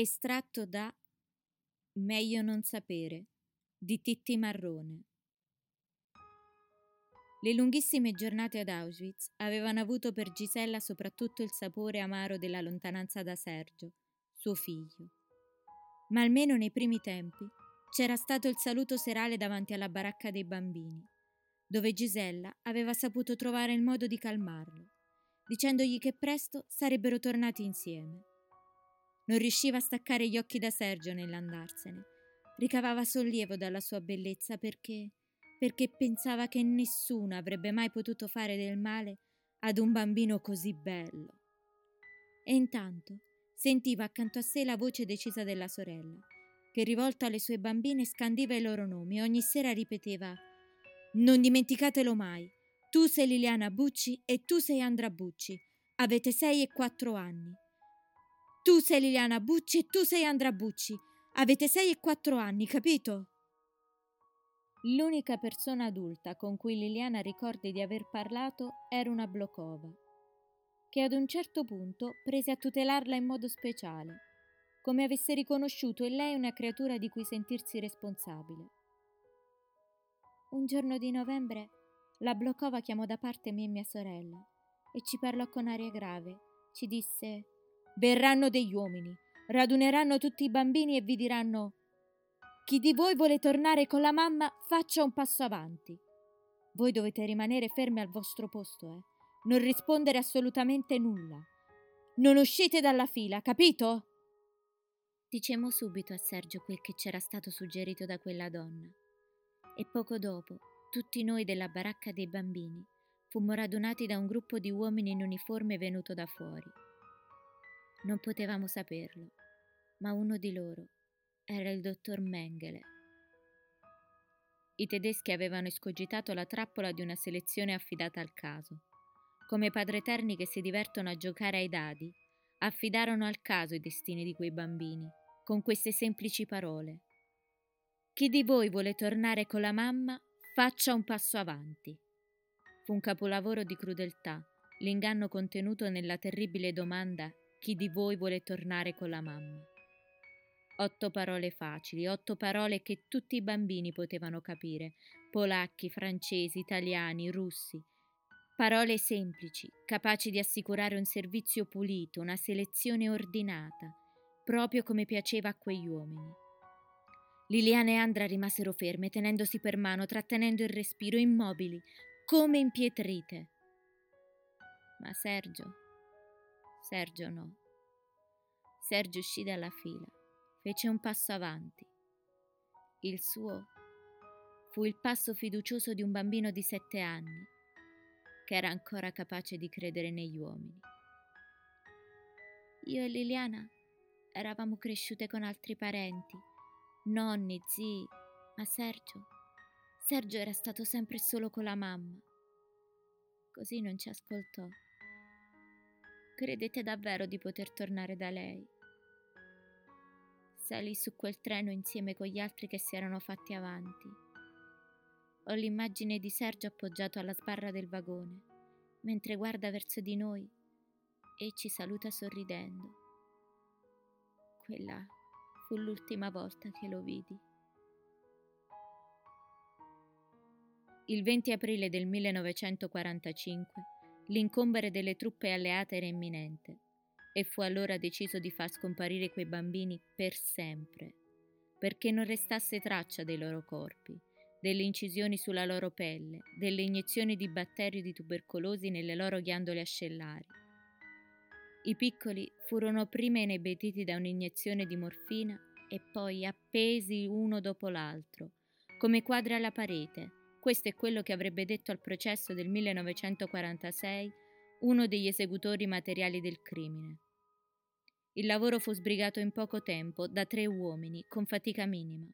Estratto da Meglio non sapere di Titti Marrone. Le lunghissime giornate ad Auschwitz avevano avuto per Gisella soprattutto il sapore amaro della lontananza da Sergio, suo figlio. Ma almeno nei primi tempi c'era stato il saluto serale davanti alla baracca dei bambini, dove Gisella aveva saputo trovare il modo di calmarlo, dicendogli che presto sarebbero tornati insieme. Non riusciva a staccare gli occhi da Sergio nell'andarsene. Ricavava sollievo dalla sua bellezza perché perché pensava che nessuno avrebbe mai potuto fare del male ad un bambino così bello. E intanto sentiva accanto a sé la voce decisa della sorella, che rivolta alle sue bambine scandiva i loro nomi e ogni sera ripeteva Non dimenticatelo mai, tu sei Liliana Bucci e tu sei Andra Bucci, avete sei e quattro anni. Tu sei Liliana Bucci e tu sei Andra Bucci. Avete sei e quattro anni, capito? L'unica persona adulta con cui Liliana ricorda di aver parlato era una Blokova, che ad un certo punto prese a tutelarla in modo speciale, come avesse riconosciuto in lei una creatura di cui sentirsi responsabile. Un giorno di novembre la Blokova chiamò da parte me e mia sorella e ci parlò con aria grave. Ci disse Verranno degli uomini, raduneranno tutti i bambini e vi diranno chi di voi vuole tornare con la mamma faccia un passo avanti. Voi dovete rimanere fermi al vostro posto, eh? Non rispondere assolutamente nulla. Non uscite dalla fila, capito? Dicemmo subito a Sergio quel che c'era stato suggerito da quella donna. E poco dopo, tutti noi della baracca dei bambini fummo radunati da un gruppo di uomini in uniforme venuto da fuori. Non potevamo saperlo, ma uno di loro era il dottor Mengele. I tedeschi avevano escogitato la trappola di una selezione affidata al caso. Come padre eterni che si divertono a giocare ai dadi, affidarono al caso i destini di quei bambini, con queste semplici parole. Chi di voi vuole tornare con la mamma, faccia un passo avanti. Fu un capolavoro di crudeltà, l'inganno contenuto nella terribile domanda chi di voi vuole tornare con la mamma? Otto parole facili, otto parole che tutti i bambini potevano capire, polacchi, francesi, italiani, russi. Parole semplici, capaci di assicurare un servizio pulito, una selezione ordinata, proprio come piaceva a quegli uomini. Liliana e Andra rimasero ferme, tenendosi per mano, trattenendo il respiro, immobili, come impietrite. Ma Sergio Sergio no. Sergio uscì dalla fila, fece un passo avanti. Il suo fu il passo fiducioso di un bambino di sette anni, che era ancora capace di credere negli uomini. Io e Liliana eravamo cresciute con altri parenti, nonni, zii, ma Sergio, Sergio era stato sempre solo con la mamma. Così non ci ascoltò. Credete davvero di poter tornare da lei? Salì su quel treno insieme con gli altri che si erano fatti avanti. Ho l'immagine di Sergio appoggiato alla sbarra del vagone, mentre guarda verso di noi e ci saluta sorridendo. Quella fu l'ultima volta che lo vidi. Il 20 aprile del 1945 L'incombere delle truppe alleate era imminente e fu allora deciso di far scomparire quei bambini per sempre, perché non restasse traccia dei loro corpi, delle incisioni sulla loro pelle, delle iniezioni di batteri di tubercolosi nelle loro ghiandole ascellari. I piccoli furono prima inebetiti da un'iniezione di morfina e poi appesi uno dopo l'altro, come quadri alla parete, questo è quello che avrebbe detto al processo del 1946 uno degli esecutori materiali del crimine. Il lavoro fu sbrigato in poco tempo da tre uomini con fatica minima,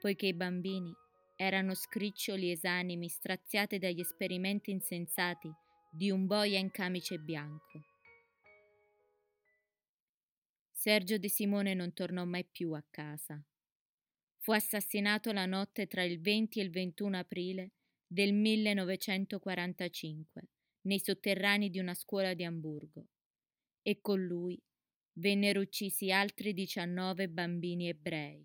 poiché i bambini erano scriccioli esanimi straziati dagli esperimenti insensati di un boia in camice bianco. Sergio De Simone non tornò mai più a casa. Fu assassinato la notte tra il 20 e il 21 aprile del 1945 nei sotterranei di una scuola di Amburgo e con lui vennero uccisi altri 19 bambini ebrei.